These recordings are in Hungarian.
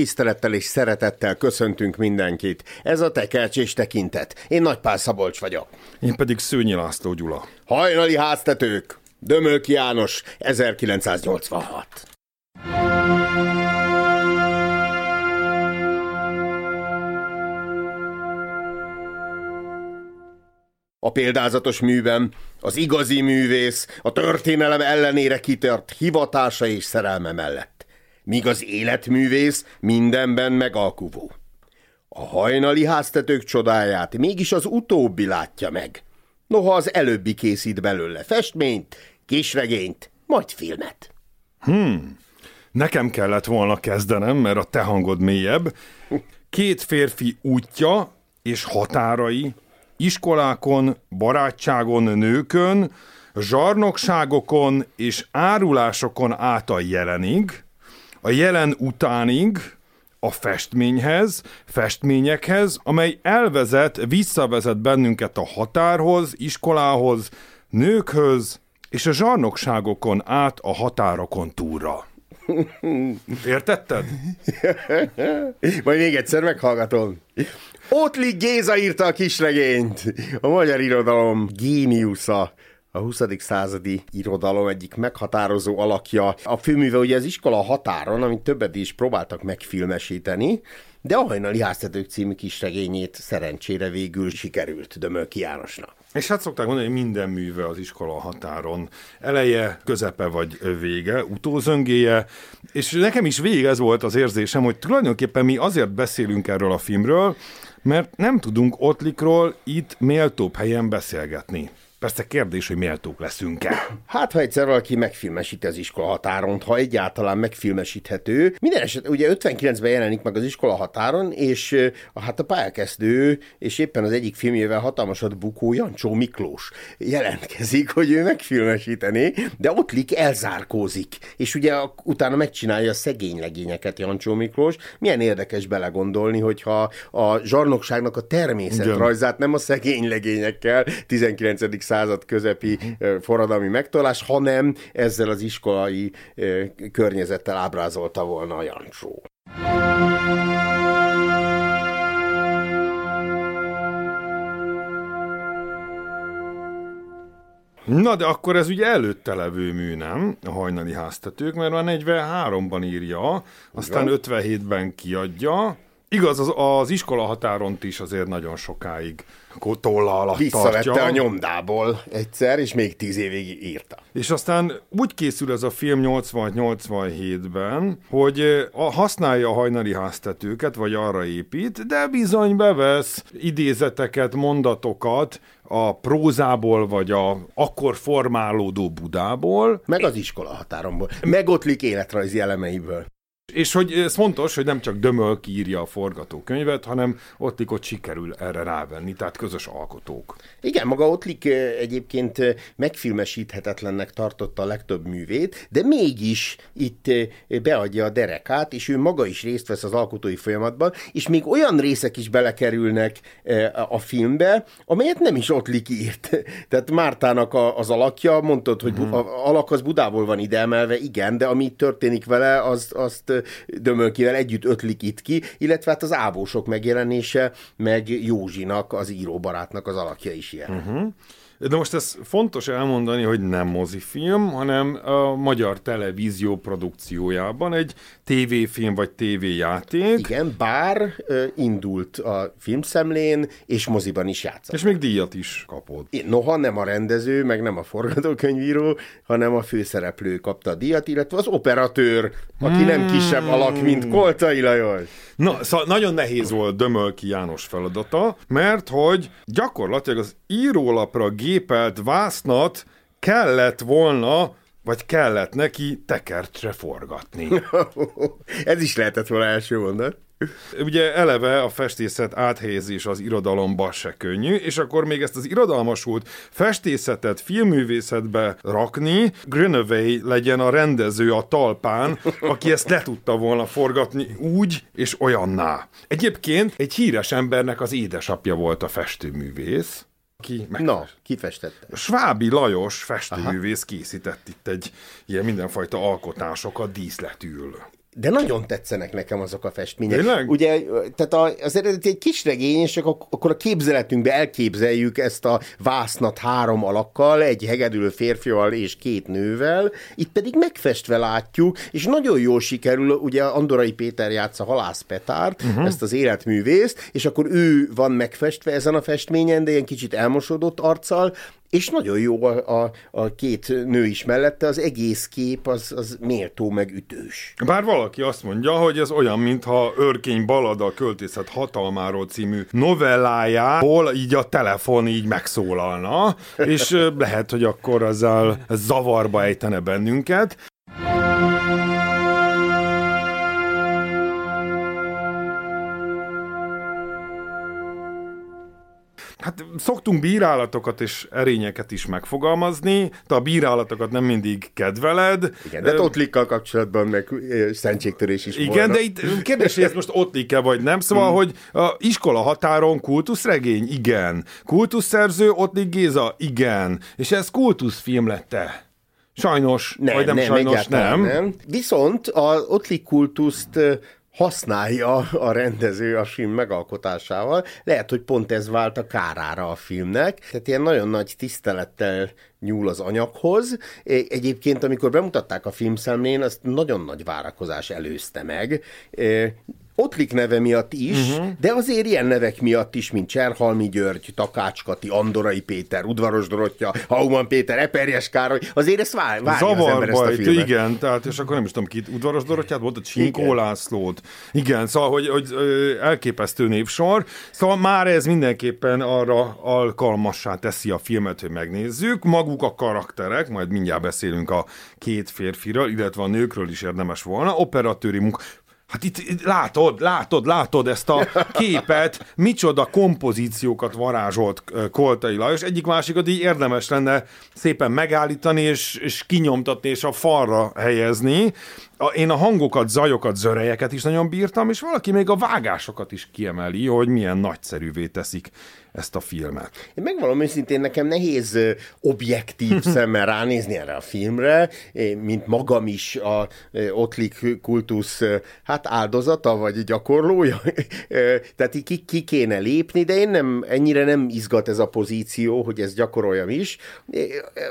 Tisztelettel és szeretettel köszöntünk mindenkit. Ez a Tekercs és Tekintet. Én Nagypál Szabolcs vagyok. Én pedig Szőnyi László Gyula. Hajnali háztetők. Dömölk János, 1986. A példázatos művem, az igazi művész, a történelem ellenére kitört hivatása és szerelme mellett. Míg az életművész mindenben megalkuvó. A hajnali háztetők csodáját mégis az utóbbi látja meg. Noha az előbbi készít belőle festményt, kisregényt, majd filmet. Hmm, nekem kellett volna kezdenem, mert a te hangod mélyebb. Két férfi útja és határai iskolákon, barátságon, nőkön, zsarnokságokon és árulásokon át a jelenig, a jelen utánig, a festményhez, festményekhez, amely elvezet, visszavezet bennünket a határhoz, iskolához, nőkhöz, és a zsarnokságokon át a határokon túlra. Értetted? Majd még egyszer meghallgatom. Ottlik Géza írta a kisregényt, a magyar irodalom géniusza a 20. századi irodalom egyik meghatározó alakja. A főműve ugye az iskola határon, amit többet is próbáltak megfilmesíteni, de a Hajnali Háztetők című kisregényét szerencsére végül sikerült Dömölki Jánosnak. És hát szokták mondani, hogy minden műve az iskola határon. Eleje, közepe vagy vége, utózöngéje. És nekem is végig ez volt az érzésem, hogy tulajdonképpen mi azért beszélünk erről a filmről, mert nem tudunk Ottlikról itt méltóbb helyen beszélgetni. Persze kérdés, hogy méltók leszünk-e. Hát, ha egyszer valaki megfilmesíti az iskola határon, ha egyáltalán megfilmesíthető. Minden eset, ugye 59-ben jelenik meg az iskola határon, és hát a pályakezdő, és éppen az egyik filmjével hatalmasat bukó Jancsó Miklós jelentkezik, hogy ő megfilmesíteni, de ott lik elzárkózik, és ugye utána megcsinálja a szegény legényeket Jancsó Miklós. Milyen érdekes belegondolni, hogyha a zsarnokságnak a természetrajzát nem a szegény legényekkel 19 század közepi forradalmi megtolás, hanem ezzel az iskolai környezettel ábrázolta volna a Jancsó. Na, de akkor ez ugye előtte levő mű, nem? A hajnali háztetők, mert már 43-ban írja, aztán 57-ben kiadja. Igaz, az, az iskola határon is azért nagyon sokáig tolla alatt Visszavette tartja. a nyomdából egyszer, és még tíz évig írta. És aztán úgy készül ez a film 86-87-ben, hogy a, használja a hajnali háztetőket, vagy arra épít, de bizony bevesz idézeteket, mondatokat a prózából, vagy a akkor formálódó Budából. Meg az iskola határomból. Meg ott életrajzi elemeiből. És hogy ez fontos, hogy nem csak Dömölk írja a forgatókönyvet, hanem Ottlik ott sikerül erre rávenni, tehát közös alkotók. Igen, maga Ottlik egyébként megfilmesíthetetlennek tartotta a legtöbb művét, de mégis itt beadja a derekát, és ő maga is részt vesz az alkotói folyamatban, és még olyan részek is belekerülnek a filmbe, amelyet nem is Ottlik írt. Tehát Mártának az alakja, mondtad, hogy uh-huh. a alak az Budából van ide emelve, igen, de ami történik vele, az, azt Dömölkivel együtt ötlik itt ki, illetve hát az ábósok megjelenése, meg Józsinak, az íróbarátnak az alakja is ilyen. Uh-huh. De most ez fontos elmondani, hogy nem mozifilm, hanem a magyar televízió produkciójában egy tévéfilm vagy tévéjáték. Igen, bár indult a filmszemlén, és moziban is játszott. És még díjat is kapott. Noha nem a rendező, meg nem a forgatókönyvíró, hanem a főszereplő kapta a díjat, illetve az operatőr, aki hmm. nem kisebb alak, mint Koltai Lajos. Na, szóval nagyon nehéz volt Dömölki János feladata, mert hogy gyakorlatilag az írólapra gépelt vásznat kellett volna vagy kellett neki tekercsre forgatni. Ez is lehetett volna első mondat. Ugye eleve a festészet áthelyezés az irodalomba se könnyű, és akkor még ezt az irodalmasult festészetet filmművészetbe rakni, Greenaway legyen a rendező a talpán, aki ezt le tudta volna forgatni úgy és olyanná. Egyébként egy híres embernek az édesapja volt a festőművész, ki Na, ki festette? Svábi Lajos festőművész készített itt egy ilyen mindenfajta alkotásokat díszletül. De nagyon tetszenek nekem azok a festmények. Tényleg? Ugye, tehát az eredeti egy kis regény, és akkor a képzeletünkbe elképzeljük ezt a vásznat három alakkal, egy hegedülő férfival és két nővel, itt pedig megfestve látjuk, és nagyon jól sikerül, ugye Andorai Péter játsza Halász Petárt, uh-huh. ezt az életművészt, és akkor ő van megfestve ezen a festményen, de ilyen kicsit elmosódott arccal, és nagyon jó a, a, a két nő is mellette, az egész kép az, az méltó meg ütős. Bár valaki azt mondja, hogy ez olyan, mintha Örkény Balada költészet hatalmáról című novellájából így a telefon így megszólalna, és lehet, hogy akkor ezzel zavarba ejtene bennünket. Hát szoktunk bírálatokat és erényeket is megfogalmazni, de a bírálatokat nem mindig kedveled. Igen, de Ottlikkal kapcsolatban meg szentségtörés is Igen, volna. de itt kérdés, hogy ez most Ottlik-e vagy nem. Szóval, hmm. hogy a iskola határon kultuszregény? Igen. Kultuszszerző Ottlik Géza? Igen. És ez kultuszfilm lette? Sajnos, nem, vagy nem, nem sajnos, nem. nem. Viszont a Ottlik kultuszt használja a rendező a film megalkotásával. Lehet, hogy pont ez vált a kárára a filmnek. Tehát ilyen nagyon nagy tisztelettel nyúl az anyaghoz. Egyébként, amikor bemutatták a filmszemlén, azt nagyon nagy várakozás előzte meg. Ottlik neve miatt is, uh-huh. de azért ilyen nevek miatt is, mint Cserhalmi György, Takács Kati, Andorai Péter, Udvaros Dorottya, Hauman Péter, Eperjes Károly, azért ezt vár, várja Zavarba, az ember ezt a filmet. igen, tehát és akkor nem is tudom ki, Udvaros Dorottyát volt, a Csinkó Lászlót. Igen, szóval, hogy, hogy elképesztő névsor. Szóval már ez mindenképpen arra alkalmassá teszi a filmet, hogy megnézzük. Maguk a karakterek, majd mindjárt beszélünk a két férfiről, illetve a nőkről is érdemes volna. Operatőri munka, Hát itt, itt látod, látod, látod ezt a képet, micsoda kompozíciókat varázsolt Koltai Lajos. Egyik másikat így érdemes lenne szépen megállítani, és, és kinyomtatni, és a falra helyezni. A, én a hangokat, zajokat, zörejeket is nagyon bírtam, és valaki még a vágásokat is kiemeli, hogy milyen nagyszerűvé teszik ezt a filmet. Én megvalom őszintén, nekem nehéz objektív szemmel ránézni erre a filmre, mint magam is a Ottlik kultusz hát áldozata, vagy gyakorlója. Tehát ki, ki kéne lépni, de én nem, ennyire nem izgat ez a pozíció, hogy ezt gyakoroljam is.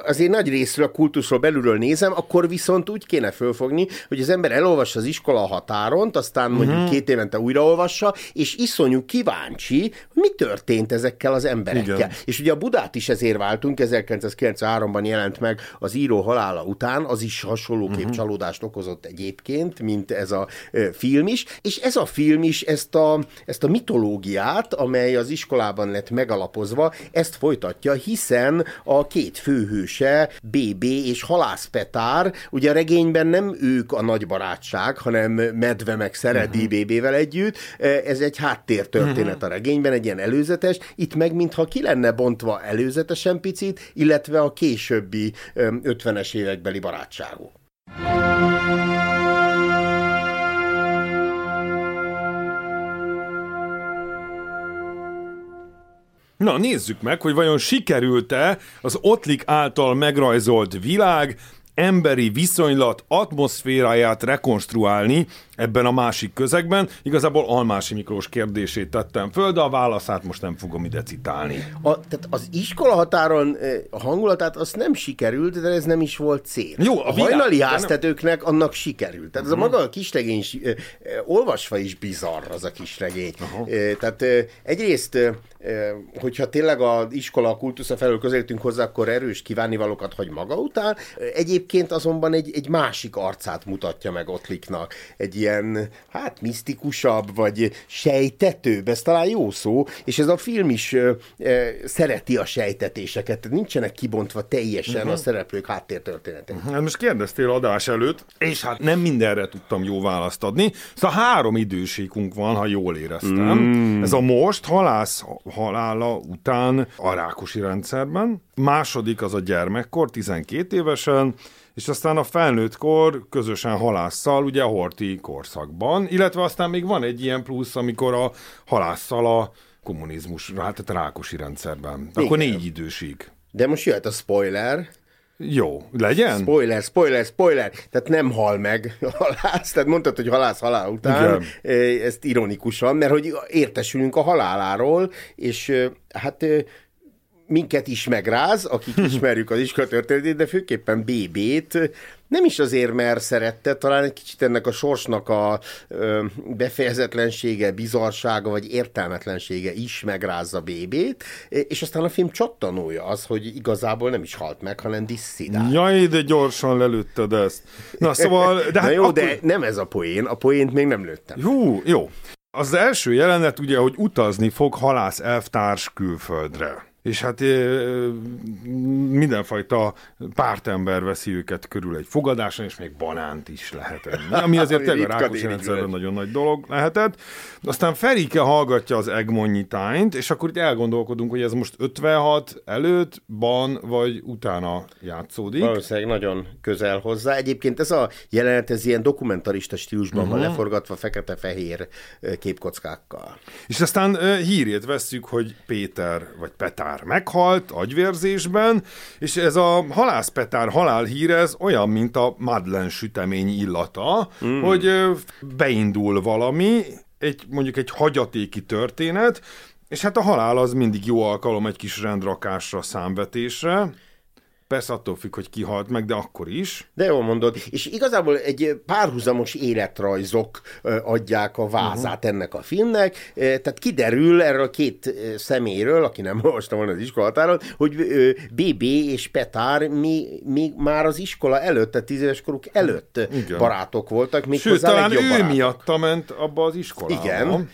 Azért nagy részről a kultuszról belülről nézem, akkor viszont úgy kéne fölfogni, hogy az ember elolvassa az iskola határont, aztán mondjuk uh-huh. két évente újraolvassa, és iszonyú kíváncsi, hogy mi történt ezek ezekkel az emberekkel. Igen. És ugye a Budát is ezért váltunk, 1993-ban jelent meg az író halála után, az is hasonlóképp uh-huh. csalódást okozott egyébként, mint ez a film is, és ez a film is ezt a, ezt a mitológiát, amely az iskolában lett megalapozva, ezt folytatja, hiszen a két főhőse, BB és Halász Petár, ugye a regényben nem ők a nagy barátság, hanem Medve meg Szeredi uh-huh. BB-vel együtt, ez egy háttértörténet uh-huh. a regényben, egy ilyen előzetes, itt meg mintha ki lenne bontva előzetesen picit, illetve a későbbi 50-es évekbeli barátságok. Na, nézzük meg, hogy vajon sikerült-e az Ottlik által megrajzolt világ emberi viszonylat atmoszféráját rekonstruálni ebben a másik közegben. Igazából Almási Miklós kérdését tettem föl, de a válaszát most nem fogom ide citálni. A, tehát az iskola határon eh, a hangulatát azt nem sikerült, de ez nem is volt cél. Jó, a, a hajnali háztetőknek nem... annak sikerült. Tehát uh-huh. ez a maga a kisregény, eh, olvasva is bizarr az a kisregény. Uh-huh. Tehát egyrészt hogyha tényleg az iskola kultusza felől közelítünk hozzá, akkor erős kívánnivalókat hagy maga után. Egyébként azonban egy, egy másik arcát mutatja meg Ottliknak. Egy ilyen, hát misztikusabb, vagy sejtetőbb, ez talán jó szó, és ez a film is ö, szereti a sejtetéseket, nincsenek kibontva teljesen uh-huh. a szereplők háttértörténetek. Uh-huh. Most kérdeztél adás előtt, és hát nem mindenre tudtam jó választ adni. Szóval három időségünk van, ha jól éreztem. Mm. Ez a most halász halála után a rákosi rendszerben, második az a gyermekkor, 12 évesen, és aztán a felnőttkor közösen halásszal, ugye a horti korszakban, illetve aztán még van egy ilyen plusz, amikor a halásszal a kommunizmus, hát a rákosi rendszerben. Akkor négy idősig. De most jöhet a spoiler. Jó, legyen? Spoiler, spoiler, spoiler. Tehát nem hal meg a halász. Tehát mondtad, hogy halász halál után. Igen. Ezt ironikusan, mert hogy értesülünk a haláláról, és hát minket is megráz, akik ismerjük az iskola történetét, de főképpen BB-t, nem is azért, mert szerette, talán egy kicsit ennek a sorsnak a ö, befejezetlensége, bizarsága vagy értelmetlensége is megrázza BB-t, és aztán a film csattanója az, hogy igazából nem is halt meg, hanem disszidál. Jaj, de gyorsan lelőtted ezt. Na szóval... De Na hát jó, akkor... de nem ez a poén, a poént még nem lőttem. Jó, jó. Az első jelenet ugye, hogy utazni fog halász elvtárs külföldre és hát mindenfajta pártember veszi őket körül egy fogadáson, és még banánt is lehet enni, ami azért tényleg Rákosi rendszerben nagyon nagy dolog lehetett. Aztán Ferike hallgatja az Egmont tányt, és akkor itt elgondolkodunk, hogy ez most 56 előtt, ban vagy utána játszódik. Valószínűleg nagyon közel hozzá. Egyébként ez a jelenet, ez ilyen dokumentarista stílusban uh-huh. van mhm. leforgatva fekete-fehér képkockákkal. És aztán hírét vesszük, hogy Péter vagy Petár Petár meghalt agyvérzésben, és ez a halászpetár halálhír, ez olyan, mint a Madlen sütemény illata, mm. hogy beindul valami, egy, mondjuk egy hagyatéki történet, és hát a halál az mindig jó alkalom egy kis rendrakásra, számvetésre. Persze attól függ, hogy ki halt meg, de akkor is. De jól mondod. És igazából egy párhuzamos életrajzok adják a vázát uh-huh. ennek a filmnek. Tehát kiderül erről a két szeméről, aki nem olvasta volna az iskolatáron, hogy BB és Petár mi, mi már az iskola előtt, tehát tíz éves koruk előtt Igen. barátok voltak. Még Sőt, talán ő barátok. miatta ment abba az iskolába. Igen.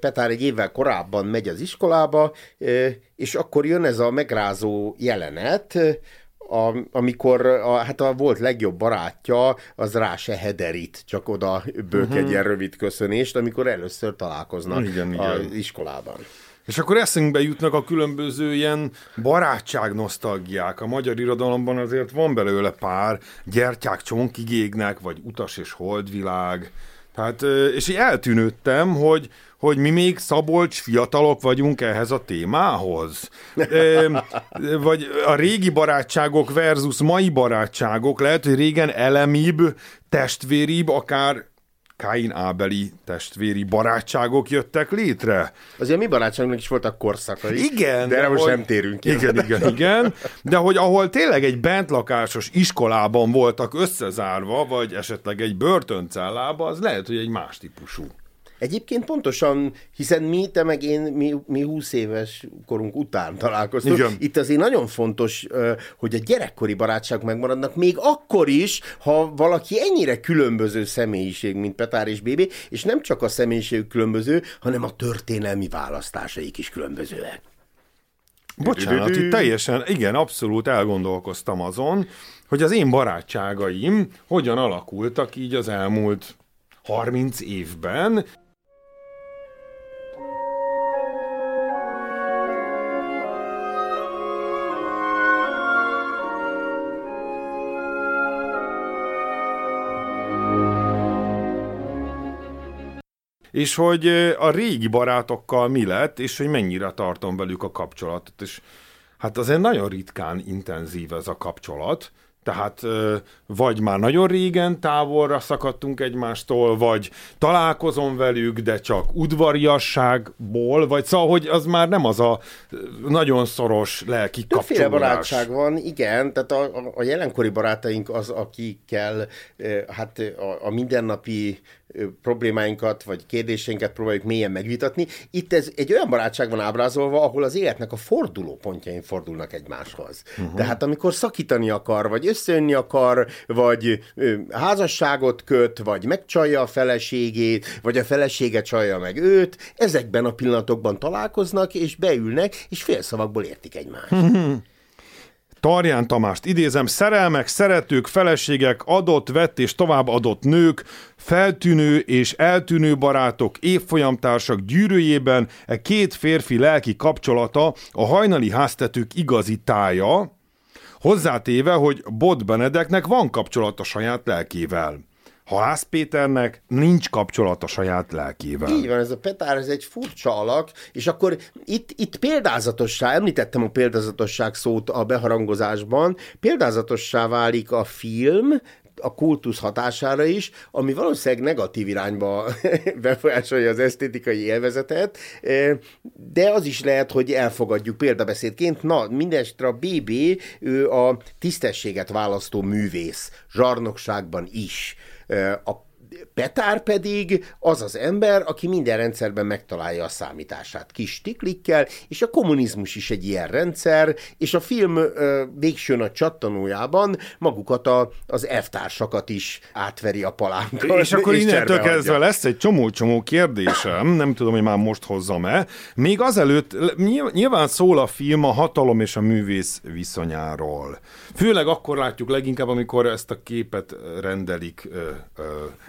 Petár egy évvel korábban megy az iskolába, és akkor jön ez a megrázó jelenet, a, amikor a, hát a volt legjobb barátja, az rá se hederít, csak oda bők uh-huh. egy ilyen rövid köszönést, amikor először találkoznak igen, az igen. iskolában. És akkor eszünkbe jutnak a különböző ilyen barátság nosztalgiák. A magyar irodalomban azért van belőle pár, gyertyák csonkig égnek, vagy utas és holdvilág. Tehát, és így eltűnődtem, hogy, hogy mi még Szabolcs fiatalok vagyunk ehhez a témához. Vagy a régi barátságok versus mai barátságok, lehet, hogy régen elemibb, testvéribb, akár Kain Ábeli testvéri barátságok jöttek létre. Azért mi barátságnak is voltak korszakai. Igen. De, de most hogy... nem térünk ki. Igen, igen, igen. De hogy ahol tényleg egy bentlakásos iskolában voltak összezárva, vagy esetleg egy börtöncellába, az lehet, hogy egy más típusú. Egyébként pontosan, hiszen mi, te meg én, mi, mi 20 éves korunk után találkoztunk. Igen. Itt azért nagyon fontos, hogy a gyerekkori barátságok megmaradnak, még akkor is, ha valaki ennyire különböző személyiség, mint Petár és Bébi, és nem csak a személyiség különböző, hanem a történelmi választásaik is különbözőek. Bocsánat, itt teljesen, igen, abszolút elgondolkoztam azon, hogy az én barátságaim hogyan alakultak így az elmúlt 30 évben, és hogy a régi barátokkal mi lett, és hogy mennyire tartom velük a kapcsolatot. És hát azért nagyon ritkán intenzív ez a kapcsolat, tehát vagy már nagyon régen távolra szakadtunk egymástól, vagy találkozom velük, de csak udvariasságból, vagy szóval, hogy az már nem az a nagyon szoros lelki Többféle kapcsolódás. barátság van, igen, tehát a, a jelenkori barátaink az, akikkel hát a, a mindennapi problémáinkat, vagy kérdéseinket próbáljuk mélyen megvitatni. Itt ez egy olyan barátság van ábrázolva, ahol az életnek a forduló pontjain fordulnak egymáshoz. Uh-huh. Tehát amikor szakítani akar, vagy összejönni akar, vagy ö, házasságot köt, vagy megcsalja a feleségét, vagy a felesége csalja meg őt, ezekben a pillanatokban találkoznak, és beülnek, és félszavakból értik egymást. Tarján Tamást idézem, szerelmek, szeretők, feleségek, adott, vett és tovább adott nők, feltűnő és eltűnő barátok, évfolyamtársak gyűrűjében e két férfi lelki kapcsolata a hajnali háztetők igazi tája, hozzátéve, hogy Bot Benedeknek van kapcsolata saját lelkével. Halász Péternek nincs kapcsolata saját lelkével. Így van, ez a Petár, ez egy furcsa alak, és akkor itt, itt példázatossá, említettem a példázatosság szót a beharangozásban, példázatossá válik a film, a kultusz hatására is, ami valószínűleg negatív irányba befolyásolja az esztétikai élvezetet, de az is lehet, hogy elfogadjuk példabeszédként. Na, mindenesetre a BB, ő a tisztességet választó művész, zsarnokságban is a Petár pedig az az ember, aki minden rendszerben megtalálja a számítását kis tiklikkel, és a kommunizmus is egy ilyen rendszer, és a film ö, végső nagy csattanójában magukat a, az elvtársakat is átveri a palánkkal. És akkor és innentől kezdve lesz egy csomó-csomó kérdésem, nem tudom, hogy már most hozzam-e. Még azelőtt nyilván szól a film a hatalom és a művész viszonyáról. Főleg akkor látjuk leginkább, amikor ezt a képet rendelik ö, ö,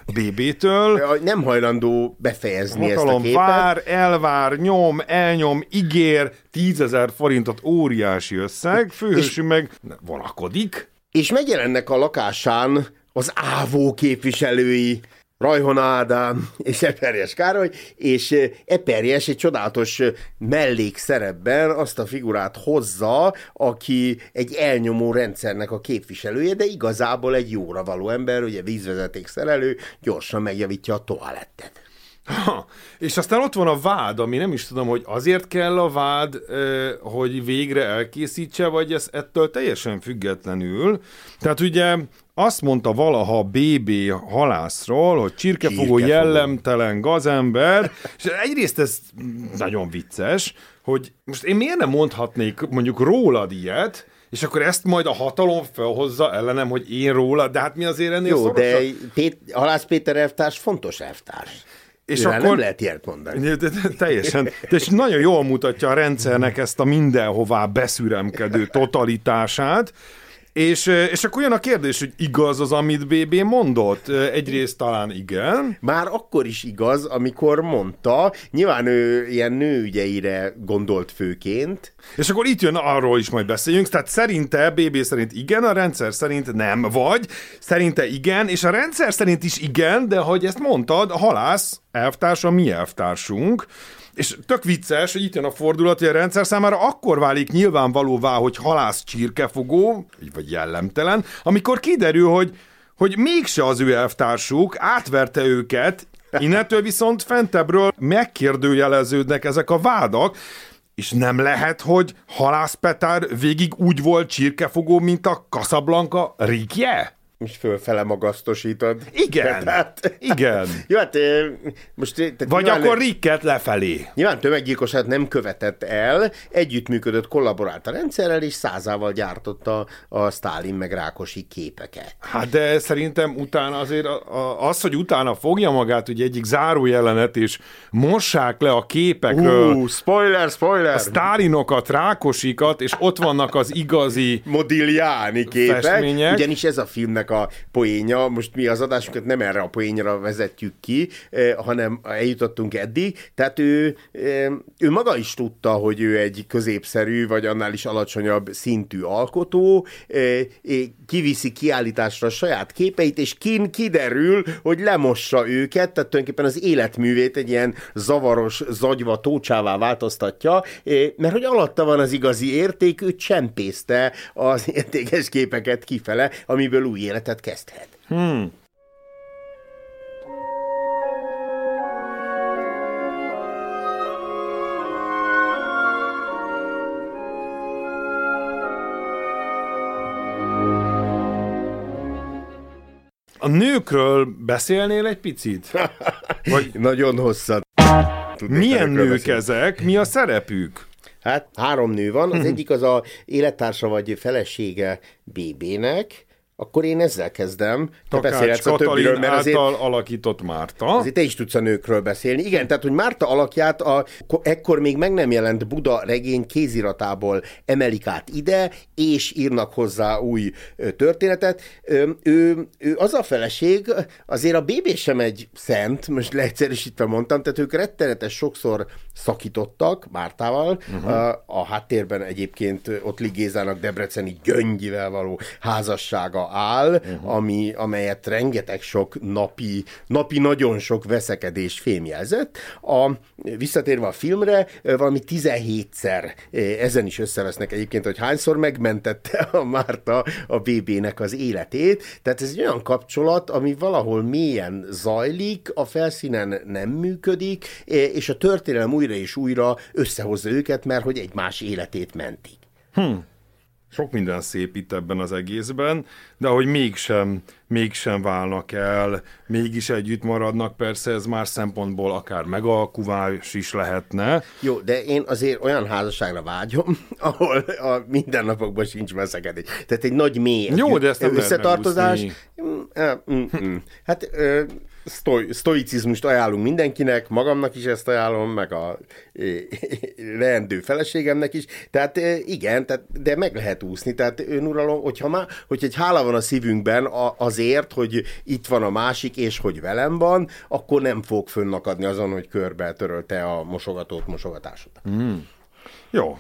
BB-től. Nem hajlandó befejezni Hatalom ezt a képet. vár, elvár, nyom, elnyom, ígér, tízezer forintot óriási összeg, főhősünk meg vonakodik. És megjelennek a lakásán az ávó képviselői, Rajhon Ádám és Eperjes Károly, és Eperjes egy csodálatos mellékszerepben azt a figurát hozza, aki egy elnyomó rendszernek a képviselője, de igazából egy jóra való ember, ugye vízvezeték szerelő, gyorsan megjavítja a toalettet. Ha, és aztán ott van a vád, ami nem is tudom, hogy azért kell a vád, hogy végre elkészítse, vagy ez ettől teljesen függetlenül. Tehát ugye azt mondta valaha BB halászról, hogy csirkefogó jellemtelen gazember, és egyrészt ez nagyon vicces, hogy most én miért nem mondhatnék mondjuk rólad ilyet, és akkor ezt majd a hatalom felhozza ellenem, hogy én róla, de hát mi azért ennél Jó, szorosabb? de Pét, Halász Péter elvtárs fontos elvtárs. És akkor nem lehet ilyet mondani. Teljesen. És nagyon jól mutatja a rendszernek ezt a mindenhová beszüremkedő totalitását, és, és akkor jön a kérdés, hogy igaz az, amit BB mondott? Egyrészt talán igen. Már akkor is igaz, amikor mondta, nyilván ő ilyen nőügyeire gondolt főként. És akkor itt jön, arról is majd beszéljünk, tehát szerinte, BB szerint igen, a rendszer szerint nem, vagy szerinte igen, és a rendszer szerint is igen, de hogy ezt mondtad, a halász elvtársa mi elvtársunk, és tök vicces, hogy itt jön a fordulat, hogy a rendszer számára akkor válik nyilvánvalóvá, hogy halász csirkefogó, vagy jellemtelen, amikor kiderül, hogy, hogy mégse az ő elvtársuk, átverte őket, innentől viszont fentebbről megkérdőjeleződnek ezek a vádak, és nem lehet, hogy Halász Petár végig úgy volt csirkefogó, mint a Casablanca Rikje? És fölfele magasztosítod. Igen, tehát, igen. Jó, hát most... Tehát Vagy nyilván, akkor Ricket lefelé. Nyilván tömeggyilkosát nem követett el, együttműködött, kollaborált a rendszerrel, és százával gyártotta a Stalin meg Rákosi képeket. Hát de szerintem utána azért az, hogy utána fogja magát, hogy egyik zárójelenet, és mossák le a képekről. Uh, spoiler, spoiler! A Stalinokat, Rákosikat, és ott vannak az igazi Modigliani képek. Festmények. Ugyanis ez a filmnek a poénja. Most mi az adásunkat nem erre a poénra vezetjük ki, eh, hanem eljutottunk eddig. Tehát ő, eh, ő maga is tudta, hogy ő egy középszerű, vagy annál is alacsonyabb szintű alkotó, eh, kiviszi kiállításra a saját képeit, és kin kiderül, hogy lemossa őket, tehát tulajdonképpen az életművét egy ilyen zavaros zagyva tócsává változtatja, mert hogy alatta van az igazi érték, ő csempészte az értékes képeket kifele, amiből új élet életet kezdhet. Hmm. A nőkről beszélnél egy picit? Vagy... Nagyon hosszat. Milyen nők ezek? Mi a szerepük? Hát három nő van, az egyik az a élettársa vagy felesége BB-nek, akkor én ezzel kezdem. Te beszélhetsz a többiről, mert azért, alakított Márta. Azért te is tudsz a nőkről beszélni. Igen, tehát, hogy Márta alakját a, ekkor még meg nem jelent Buda regény kéziratából emelik át ide, és írnak hozzá új történetet. Ő, ő, ő az a feleség, azért a BB sem egy szent, most leegyszerűsítve mondtam, tehát ők rettenetes sokszor szakítottak Mártával. Uh-huh. A, a háttérben egyébként ott Ligézának Debreceni gyöngyivel való házassága áll, uh-huh. ami, amelyet rengeteg sok napi, napi nagyon sok veszekedés fémjelzett. A, visszatérve a filmre, valami 17-szer ezen is összevesznek egyébként, hogy hányszor megmentette a Márta a BB-nek az életét. Tehát ez egy olyan kapcsolat, ami valahol mélyen zajlik, a felszínen nem működik, és a történelem újra és újra összehozza őket, mert hogy egymás életét mentik. Hmm sok minden szép itt ebben az egészben, de hogy mégsem, mégsem válnak el, mégis együtt maradnak, persze ez más szempontból akár megalkuvás is lehetne. Jó, de én azért olyan házasságra vágyom, ahol a mindennapokban sincs veszekedés. Tehát egy nagy mély Jó, de ezt nem összetartozás. Mm, eh, mm, mm. Hát sztoi, sztoicizmust ajánlunk mindenkinek, magamnak is ezt ajánlom, meg a leendő feleségemnek is. Tehát igen, tehát, de meg lehet úszni. Tehát önuralom, hogyha, már, hogy egy hála van a szívünkben azért, hogy itt van a másik, és hogy velem van, akkor nem fog fönnakadni azon, hogy körbe törölte a mosogatót mosogatásod. Mm. Jó,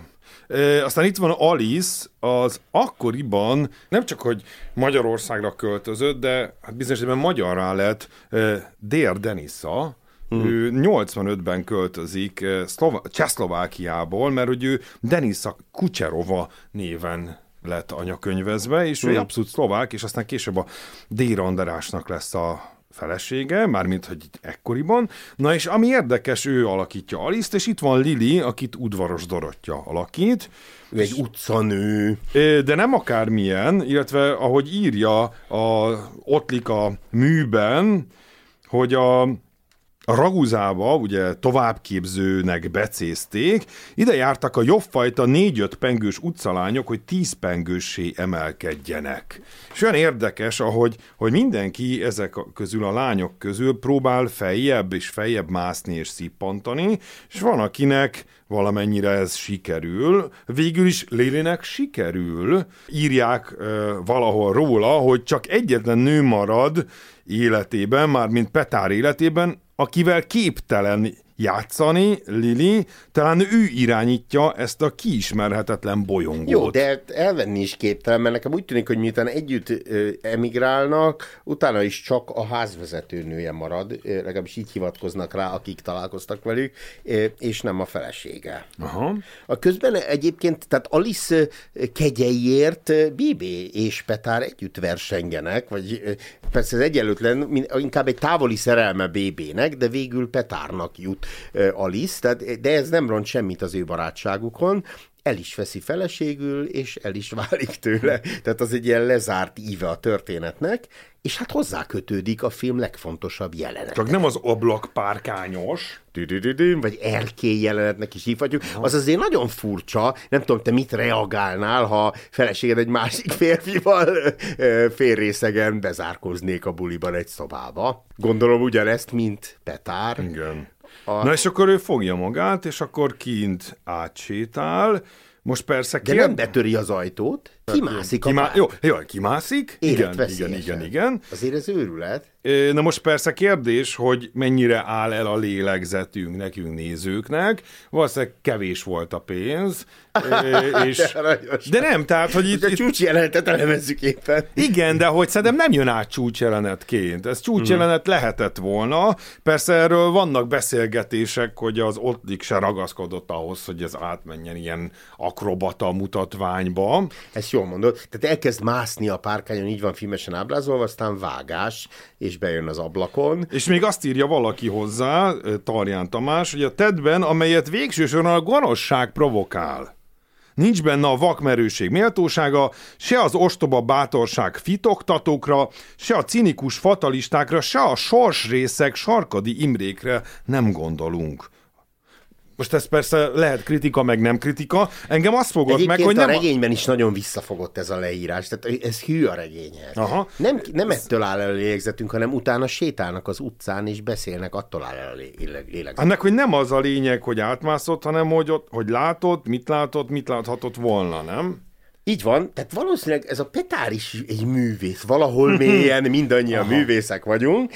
E, aztán itt van Alice, az akkoriban nem csak, hogy Magyarországra költözött, de hát bizonyos magyarrá lett e, Dér Denisa, Hmm. Ő 85-ben költözik Szlova- Csehszlovákiából, mert hogy ő Denisa Kucserova néven lett anyakönyvezve, és hmm. ő abszolút szlovák, és aztán később a Dér Andrásnak lesz a felesége, mármint, hogy ekkoriban. Na és ami érdekes, ő alakítja Aliszt, és itt van Lili, akit udvaros Dorottya alakít. Ő egy utcanő. De nem akármilyen, illetve ahogy írja a Ottlik a műben, hogy a Raguzába ugye továbbképzőnek becézték, ide jártak a jobbfajta négy-öt pengős utcalányok, hogy tíz pengőssé emelkedjenek. És olyan érdekes, ahogy hogy mindenki ezek közül a lányok közül próbál feljebb és feljebb mászni és szippantani, és van akinek valamennyire ez sikerül. Végül is Lilinek sikerül. Írják uh, valahol róla, hogy csak egyetlen nő marad életében, már mint Petár életében, akivel képtelen játszani, Lili, talán ő irányítja ezt a kiismerhetetlen bolyongót. Jó, de elvenni is képtelen, mert nekem úgy tűnik, hogy miután együtt ö, emigrálnak, utána is csak a házvezető nője marad, ö, legalábbis így hivatkoznak rá, akik találkoztak velük, ö, és nem a felesége. Aha. A közben egyébként, tehát Alice kegyeiért Bibi és Petár együtt versengenek, vagy persze ez egyelőtlen, inkább egy távoli szerelme BB-nek, de végül Petárnak jut Alice, tehát, de ez nem ront semmit az ő barátságukon, el is veszi feleségül, és el is válik tőle. Tehát az egy ilyen lezárt íve a történetnek, és hát hozzá kötődik a film legfontosabb jelenet. Csak nem az ablak párkányos. Vagy erkély jelenetnek is hívhatjuk. Az azért nagyon furcsa. Nem tudom, te mit reagálnál, ha feleséged egy másik férfival félrészegen bezárkoznék a buliban egy szobába. Gondolom ugyanezt, mint Petár. Igen. A... Na és akkor ő fogja magát, és akkor kint átsétál, most persze kérd... De nem betöri az ajtót, kimászik Kimá... Jó, jó, kimászik. Igen, igen, igen, igen. Azért ez őrület. Na most persze kérdés, hogy mennyire áll el a lélegzetünk nekünk nézőknek. Valószínűleg kevés volt a pénz. és... de, de nem, tehát, hogy itt... A csúcsjelenetet elemezzük éppen. Igen, de hogy szerintem nem jön át csúcsjelenetként. Ez csúcsjelenet hmm. lehetett volna. Persze erről vannak beszélgetések, hogy az Ottlik se ragaszkodott ahhoz, hogy ez átmenjen ilyen akrobata mutatványba. Ezt jól mondod. Tehát elkezd mászni a párkányon, így van filmesen ábrázolva, aztán vágás, és bejön az ablakon. És még azt írja valaki hozzá, Tarján Tamás, hogy a tedben, amelyet végső soron a gonoszság provokál. Nincs benne a vakmerőség méltósága, se az ostoba bátorság fitoktatókra, se a cinikus fatalistákra, se a sorsrészek sarkadi imrékre nem gondolunk. Most ez persze lehet kritika, meg nem kritika. Engem azt fogott Egyébként meg, hogy a nem... regényben is nagyon visszafogott ez a leírás, tehát ez hű a regényhez. Aha. Nem, nem ettől áll el a lélegzetünk, hanem utána sétálnak az utcán, és beszélnek, attól áll el a lé- lélegzetünk. Annak, hogy nem az a lényeg, hogy átmászott, hanem hogy, ott, hogy látod, mit látott, mit láthatott volna, nem? Így van, tehát valószínűleg ez a Petár is egy művész, valahol mélyen mindannyian művészek vagyunk.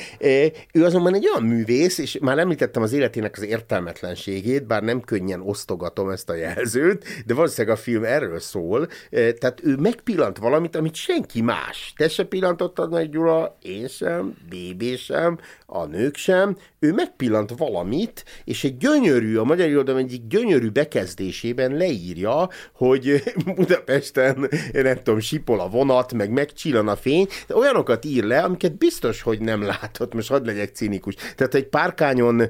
Ő azonban egy olyan művész, és már említettem az életének az értelmetlenségét, bár nem könnyen osztogatom ezt a jelzőt, de valószínűleg a film erről szól. Eh, Tehát ő megpillant valamit, amit senki más. Te se pillantottad meg, Gyula, én sem, BB sem, a nők sem. Ő megpillant valamit, és egy gyönyörű, a Magyar Irodalom egyik gyönyörű bekezdésében leírja, hogy Budapesten, nem tudom, sipol a vonat, meg megcsillan a fény, de olyanokat ír le, amiket biztos, hogy nem látott, most hadd legyek cinikus. Tehát egy párkányon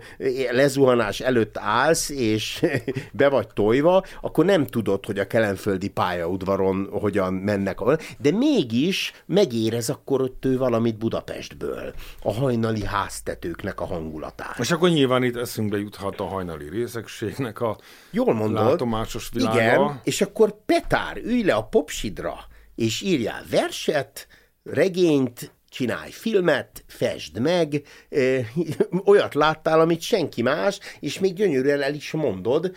lezuhanás előtt állsz, és be vagy tojva, akkor nem tudod, hogy a kelenföldi pályaudvaron hogyan mennek. De mégis megérez akkor ott ő valamit Budapestből. A hajnali háztetőknek a hangulatát. És akkor nyilván itt eszünkbe juthat a hajnali részegségnek a Jól mondod. látomásos világa. Igen, és akkor Petár, ülj le a popsidra, és írjál verset, regényt, csinálj filmet, fesd meg, ö, olyat láttál, amit senki más, és még gyönyörűen el is mondod,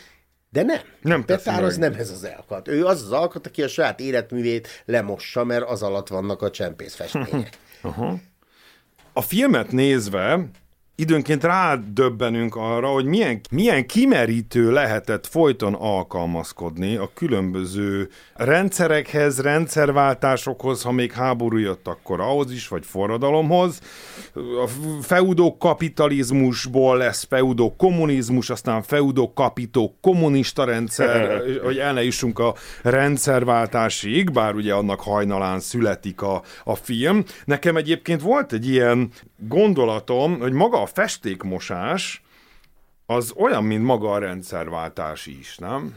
de nem. Nem Petár az nem ez az alkat. Ő az az alkat, aki a saját életművét lemossa, mert az alatt vannak a csempészfestmények. A filmet nézve időnként rádöbbenünk arra, hogy milyen, milyen kimerítő lehetett folyton alkalmazkodni a különböző rendszerekhez, rendszerváltásokhoz, ha még háború jött, akkor ahhoz is, vagy forradalomhoz. A feudokapitalizmusból lesz feudokommunizmus, aztán feudokapitó kommunista rendszer, hogy el ne jussunk a rendszerváltásig, bár ugye annak hajnalán születik a, a film. Nekem egyébként volt egy ilyen gondolatom, hogy maga a festékmosás az olyan, mint maga a rendszerváltás is, nem?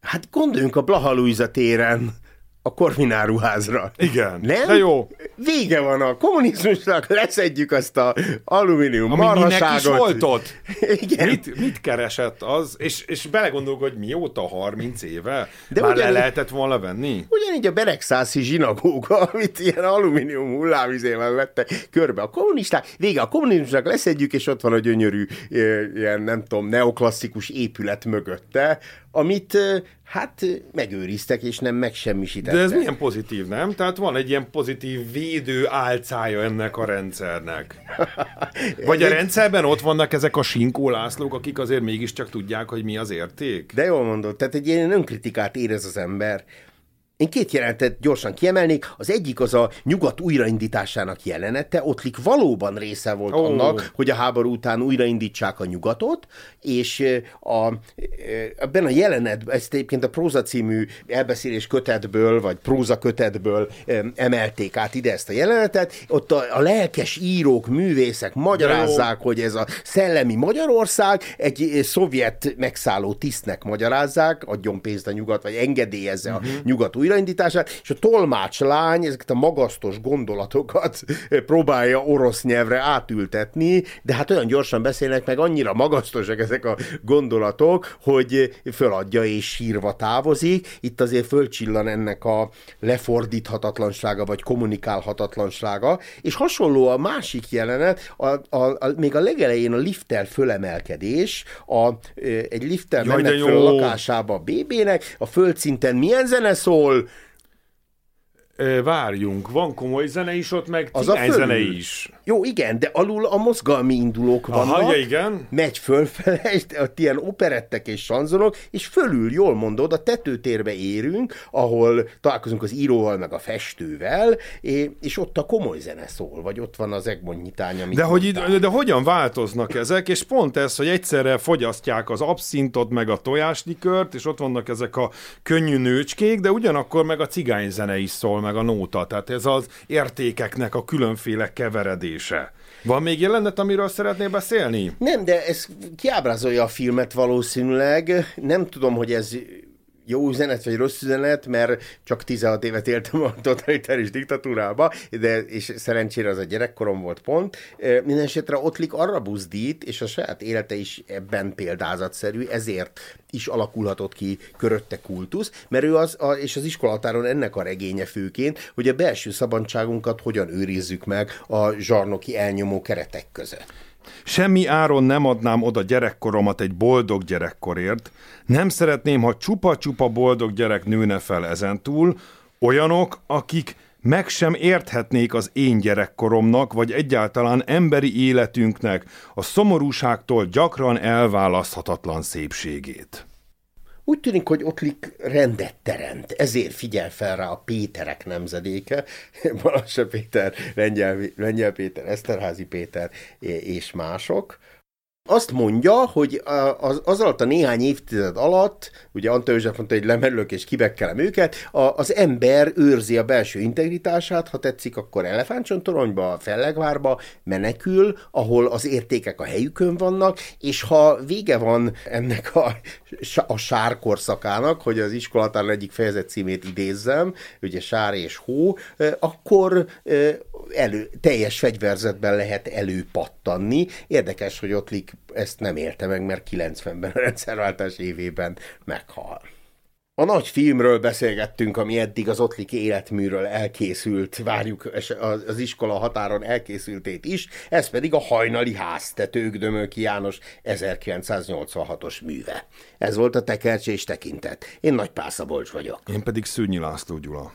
Hát gondoljunk a Blaha Luisa téren a Korvináruházra. Igen, Nem? de jó. Vége van a kommunizmusnak, leszedjük azt a alumínium Ami minek is marhaságot. volt ott? Igen. Mit, mit keresett az? És, és belegondolok, hogy mióta 30 éve? De Már le ugyanígy- lehetett volna venni? Ugyanígy a Beregszászi zsinagóga, amit ilyen alumínium hullámvizével vette körbe a kommunisták. Vége a kommunizmusnak, leszedjük, és ott van a gyönyörű, ilyen nem tudom, neoklasszikus épület mögötte, amit hát megőriztek, és nem megsemmisítettek. De ez milyen pozitív, nem? Tehát van egy ilyen pozitív védő álcája ennek a rendszernek. Vagy a rendszerben ott vannak ezek a Sinkó Lászlók, akik azért mégiscsak tudják, hogy mi az érték? De jól mondod, tehát egy ilyen önkritikát érez az ember. Én két jelenetet gyorsan kiemelnék. Az egyik az a nyugat újraindításának jelenete. Ottlik valóban része volt oh. annak, hogy a háború után újraindítsák a nyugatot, és a, ebben a jelenetben, ezt egyébként a Próza című elbeszélés kötetből, vagy próza kötetből emelték át ide ezt a jelenetet. Ott a, a lelkes írók, művészek magyarázzák, hogy ez a szellemi Magyarország egy szovjet megszálló tisztnek magyarázzák, adjon pénzt a nyugat, vagy engedélyezze uh-huh. a nyugat újraindítását, és a tolmács lány ezeket a magasztos gondolatokat próbálja orosz nyelvre átültetni, de hát olyan gyorsan beszélnek meg, annyira magasztosak ezek a gondolatok, hogy föladja és sírva távozik. Itt azért fölcsillan ennek a lefordíthatatlansága, vagy kommunikálhatatlansága, és hasonló a másik jelenet, a, a, a, még a legelején a lifttel fölemelkedés, a, egy lifttel Jaj, mennek föl a lakásába a BB-nek, a földszinten milyen zene szól, Ö, Várjunk, van komoly zene is ott, meg Az a zene is. Jó, igen, de alul a mozgalmi indulók vannak. Aha, ja, igen. Megy fölfele, ott ilyen operettek és sanzonok, és fölül, jól mondod, a tetőtérbe érünk, ahol találkozunk az íróval, meg a festővel, és ott a komoly zene szól, vagy ott van az Egmond nyitány, amit De, hogy, id- de hogyan változnak ezek, és pont ez, hogy egyszerre fogyasztják az abszintot, meg a tojáslikört, és ott vannak ezek a könnyű nőcskék, de ugyanakkor meg a cigányzene is szól, meg a nóta. Tehát ez az értékeknek a különféle keveredése. Van még jelenet, amiről szeretnél beszélni? Nem, de ez kiábrázolja a filmet valószínűleg. Nem tudom, hogy ez jó üzenet vagy rossz üzenet, mert csak 16 évet éltem a totalitáris diktatúrába, de és szerencsére az a gyerekkorom volt pont. Mindenesetre Ottlik arra buzdít, és a saját élete is ebben példázatszerű, ezért is alakulhatott ki körötte kultusz, mert ő az, a, és az iskolatáron ennek a regénye főként, hogy a belső szabadságunkat hogyan őrizzük meg a zsarnoki elnyomó keretek között. Semmi áron nem adnám oda gyerekkoromat egy boldog gyerekkorért. Nem szeretném, ha csupa-csupa boldog gyerek nőne fel ezentúl, olyanok, akik meg sem érthetnék az én gyerekkoromnak, vagy egyáltalán emberi életünknek a szomorúságtól gyakran elválaszthatatlan szépségét. Úgy tűnik, hogy Ottlik rendet teremt, ezért figyel fel rá a Péterek nemzedéke, Balassa Péter, Lengyel, Lengyel Péter, Eszterházi Péter és mások, azt mondja, hogy az, az alatt a néhány évtized alatt, ugye Anta József mondta, hogy lemerülök és kibekkelem őket, a, az ember őrzi a belső integritását, ha tetszik, akkor elefántcsontoronyba, fellegvárba menekül, ahol az értékek a helyükön vannak, és ha vége van ennek a, a sárkorszakának, hogy az iskolatár egyik fejezet címét idézzem, ugye sár és hó, akkor elő, teljes fegyverzetben lehet előpattanni. Érdekes, hogy ott ezt nem érte meg, mert 90-ben a rendszerváltás évében meghal. A nagy filmről beszélgettünk, ami eddig az Ottlik életműről elkészült, várjuk az iskola határon elkészültét is, ez pedig a Hajnali háztetők Dömölki János 1986-os műve. Ez volt a tekercs és tekintet. Én Nagy Pászabolcs vagyok. Én pedig Szűnyi László Gyula.